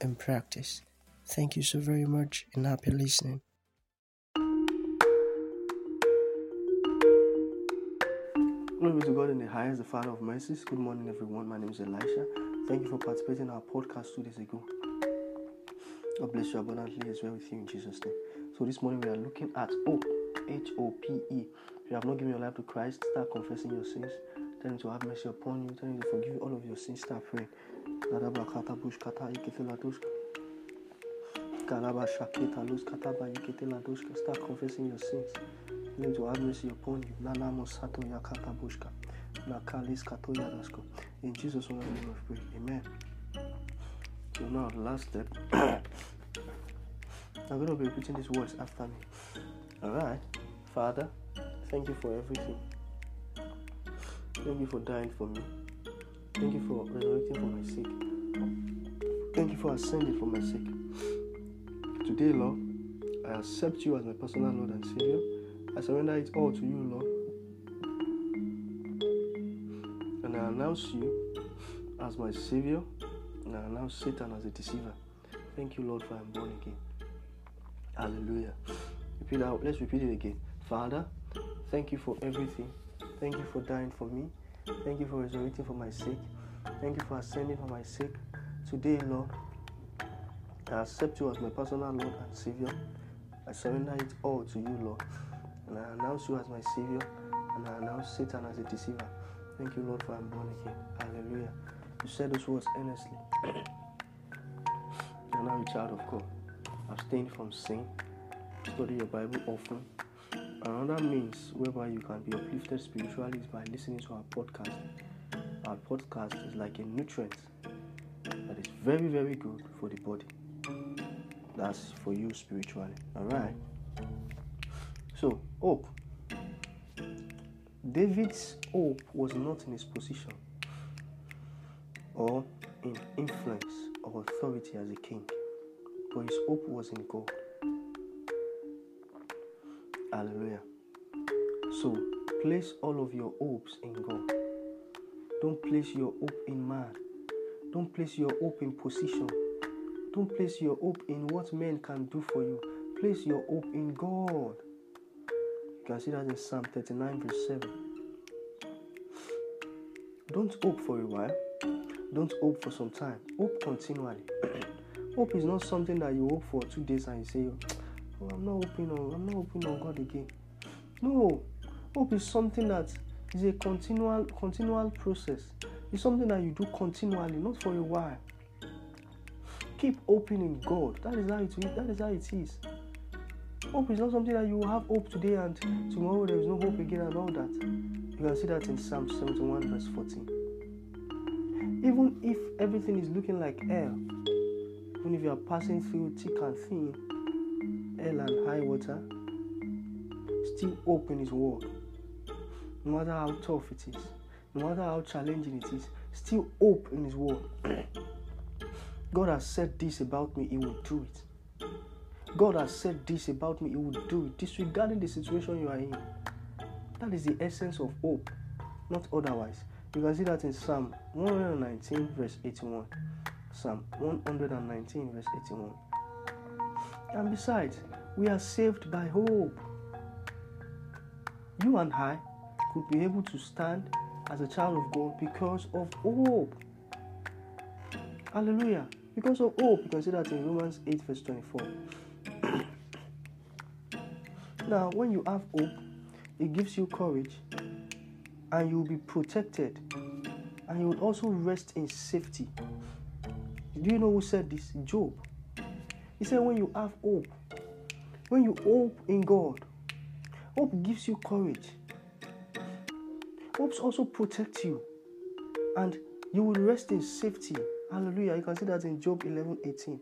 and practice. Thank you so very much and happy listening. Glory to God in the highest, the Father of mercies. Good morning, everyone. My name is Elisha. Thank you for participating in our podcast two days ago. God bless you abundantly as well with you in Jesus' name. So this morning we are looking at hope, H O P E. If you have not given your life to Christ, start confessing your sins. Tell Him to have mercy upon you. Tell Him to forgive you all of your sins. Start praying. Start confessing your sins. Tell Him to have mercy upon you. In Jesus' name we pray. Amen. So now the last step. I'm going to be repeating these words after me. Alright. Father, thank you for everything. Thank you for dying for me. Thank you for resurrecting for my sake. Thank you for ascending for my sake. Today, Lord, I accept you as my personal Lord and Savior. I surrender it all to you, Lord. And I announce you as my Savior. And I announce Satan as a deceiver. Thank you, Lord, for I'm born again. Hallelujah. Repeat. Let's repeat it again. Father, thank you for everything. Thank you for dying for me. Thank you for resurrecting for my sake. Thank you for ascending for my sake. Today, Lord, I accept you as my personal Lord and Savior. I surrender it all to you, Lord. And I announce you as my Savior. And I announce Satan as a deceiver. Thank you, Lord, for I'm born again. Hallelujah. You said those words earnestly. You're now a child of God. Abstain from sin. Study your Bible often. Another means whereby you can be uplifted spiritually is by listening to our podcast. Our podcast is like a nutrient that is very, very good for the body. That's for you spiritually. Alright. So, hope. David's hope was not in his position or in influence or authority as a king, but his hope was in God. Hallelujah. So, place all of your hopes in God. Don't place your hope in man. Don't place your hope in position. Don't place your hope in what men can do for you. Place your hope in God. You can see that in Psalm 39, verse 7. Don't hope for a while. Don't hope for some time. Hope continually. hope is not something that you hope for two days and you say, oh, I'm not hoping on I'm not hoping on God again. No. Hope is something that is a continual continual process. It's something that you do continually, not for a while. Keep hoping in God. That is how it is. That is how it is. Hope is not something that you have hope today and tomorrow there is no hope again and all that. You can see that in Psalm 71 verse 14. Even if everything is looking like hell, even if you are passing through thick and thin, hell and high water, still hope in His word. No matter how tough it is, no matter how challenging it is, still hope in His word. God has said this about me, He will do it. God has said this about me, He will do it, disregarding the situation you are in. That is the essence of hope, not otherwise. You can see that in Psalm 119, verse 81. Psalm 119, verse 81. And besides, we are saved by hope. You and I could be able to stand as a child of God because of hope. Hallelujah. Because of hope, you can see that in Romans 8, verse 24. now, when you have hope, it gives you courage and you will be protected and you will also rest in safety. Do you know who said this? Job. He said, When you have hope, when you hope in God, hope gives you courage. Hope also protects you and you will rest in safety. Hallelujah. You can see that in Job 11 18.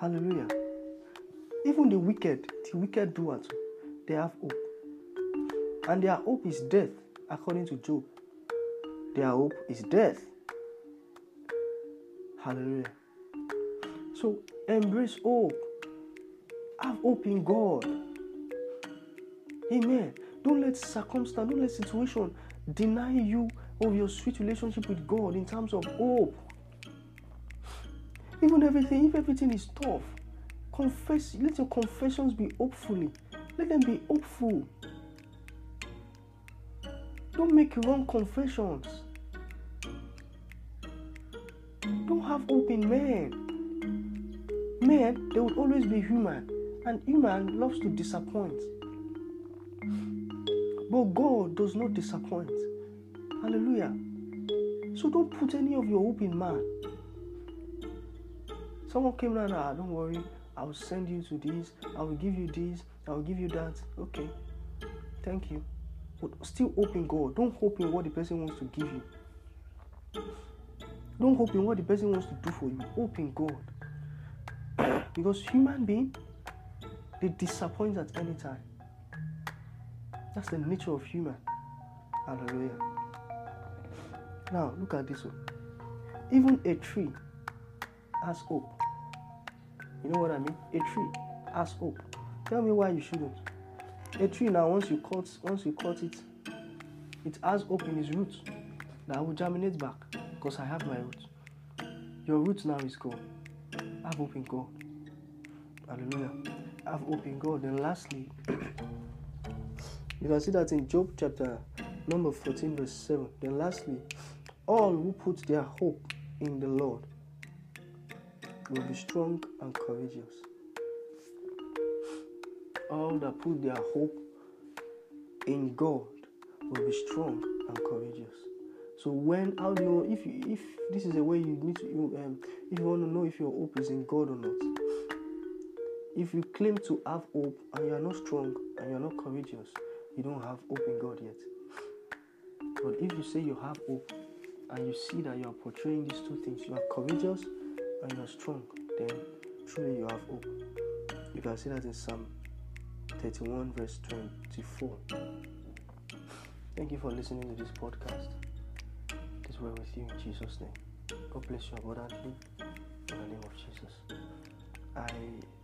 Hallelujah. Even the wicked, the wicked doers, they have hope. And their hope is death, according to Job. Their hope is death. Hallelujah. So embrace hope. Have hope in God. Amen. Don't let circumstance, don't let situation deny you of your sweet relationship with God in terms of hope. Even everything, if everything is tough, confess, let your confessions be hopefully. Let them be hopeful. Don't make wrong confessions. Don't have hope in men. Men, they will always be human, and human loves to disappoint. But God does not disappoint. Hallelujah. So don't put any of your hope in man. Someone came around, ah, don't worry, I will send you to this, I will give you this, I will give you that. Okay, thank you. But still hope in God. Don't hope in what the person wants to give you. Don't hope in what the person wants to do for you. Hope in God. Because human being, they disappoint at any time. That's the nature of human. Hallelujah. Now look at this one. Even a tree has hope. You know what I mean? A tree has hope. Tell me why you shouldn't. A tree now once you cut once you cut it, it has hope in its roots that will germinate back because I have my roots. Your roots now is gone. Have hope in God. Hallelujah. Have hope in God. And lastly, you can see that in Job chapter number 14, verse 7. Then lastly, all who put their hope in the Lord will be strong and courageous. All that put their hope in God will be strong and courageous. So when you know if you, if this is a way you need to you, um, if you want to know if your hope is in God or not. If you claim to have hope and you are not strong and you are not courageous, you don't have hope in God yet. But if you say you have hope and you see that you are portraying these two things, you are courageous and you are strong, then truly you have hope. You can see that in Psalm 31, verse 24. Thank you for listening to this podcast. Way with you in Jesus' name. God bless you abundantly in the name of Jesus. I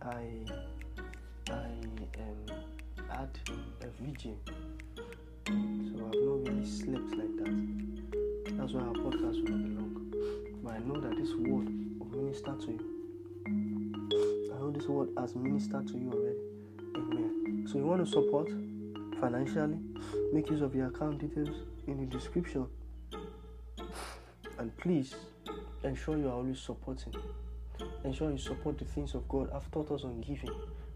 I I um had a vigil, so I've not really slept like that. That's why our podcast will not be long. But I know that this word will minister to you. I know this word has ministered to you already. Amen. So you want to support financially, make use of your account details in the description. And please ensure you are always supporting. Ensure you support the things of God. I've taught us on giving.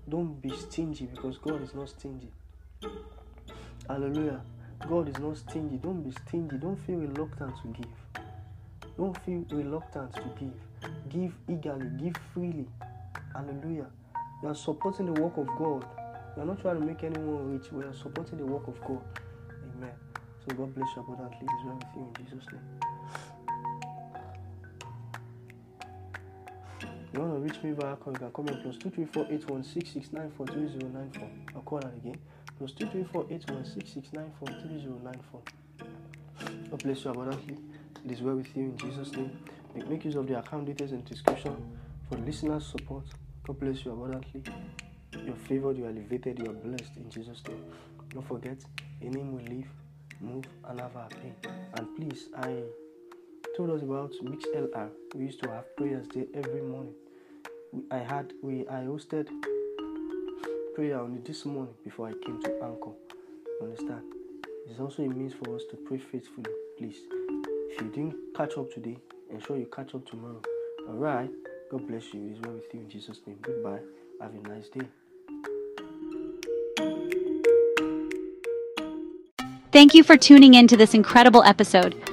Don't be stingy because God is not stingy. Hallelujah. God is not stingy. Don't be stingy. Don't feel reluctant to give. Don't feel reluctant to give. Give eagerly. Give freely. Hallelujah. You are supporting the work of God. You are not trying to make anyone rich. We are supporting the work of God. Amen. So God bless you abundantly. Is well with you in Jesus' name. You want to reach me via call, you can call me plus 234 I'll call that again. Plus 234 God bless you abundantly. It is well with you in Jesus' name. Make, make use of the account details in description for listeners' support. God bless you abundantly. You're favored, you are elevated, you are blessed in Jesus' name. Don't forget, in Him we live, move, and have our pain. And please, I told us about MixLR. We used to have prayers there every morning. I had we I hosted prayer on it this morning before I came to Anchor. You understand? It's also a means for us to pray faithfully. Please, if you didn't catch up today, ensure you catch up tomorrow. All right. God bless you. It is well with you in Jesus' name. Goodbye. Have a nice day. Thank you for tuning in to this incredible episode.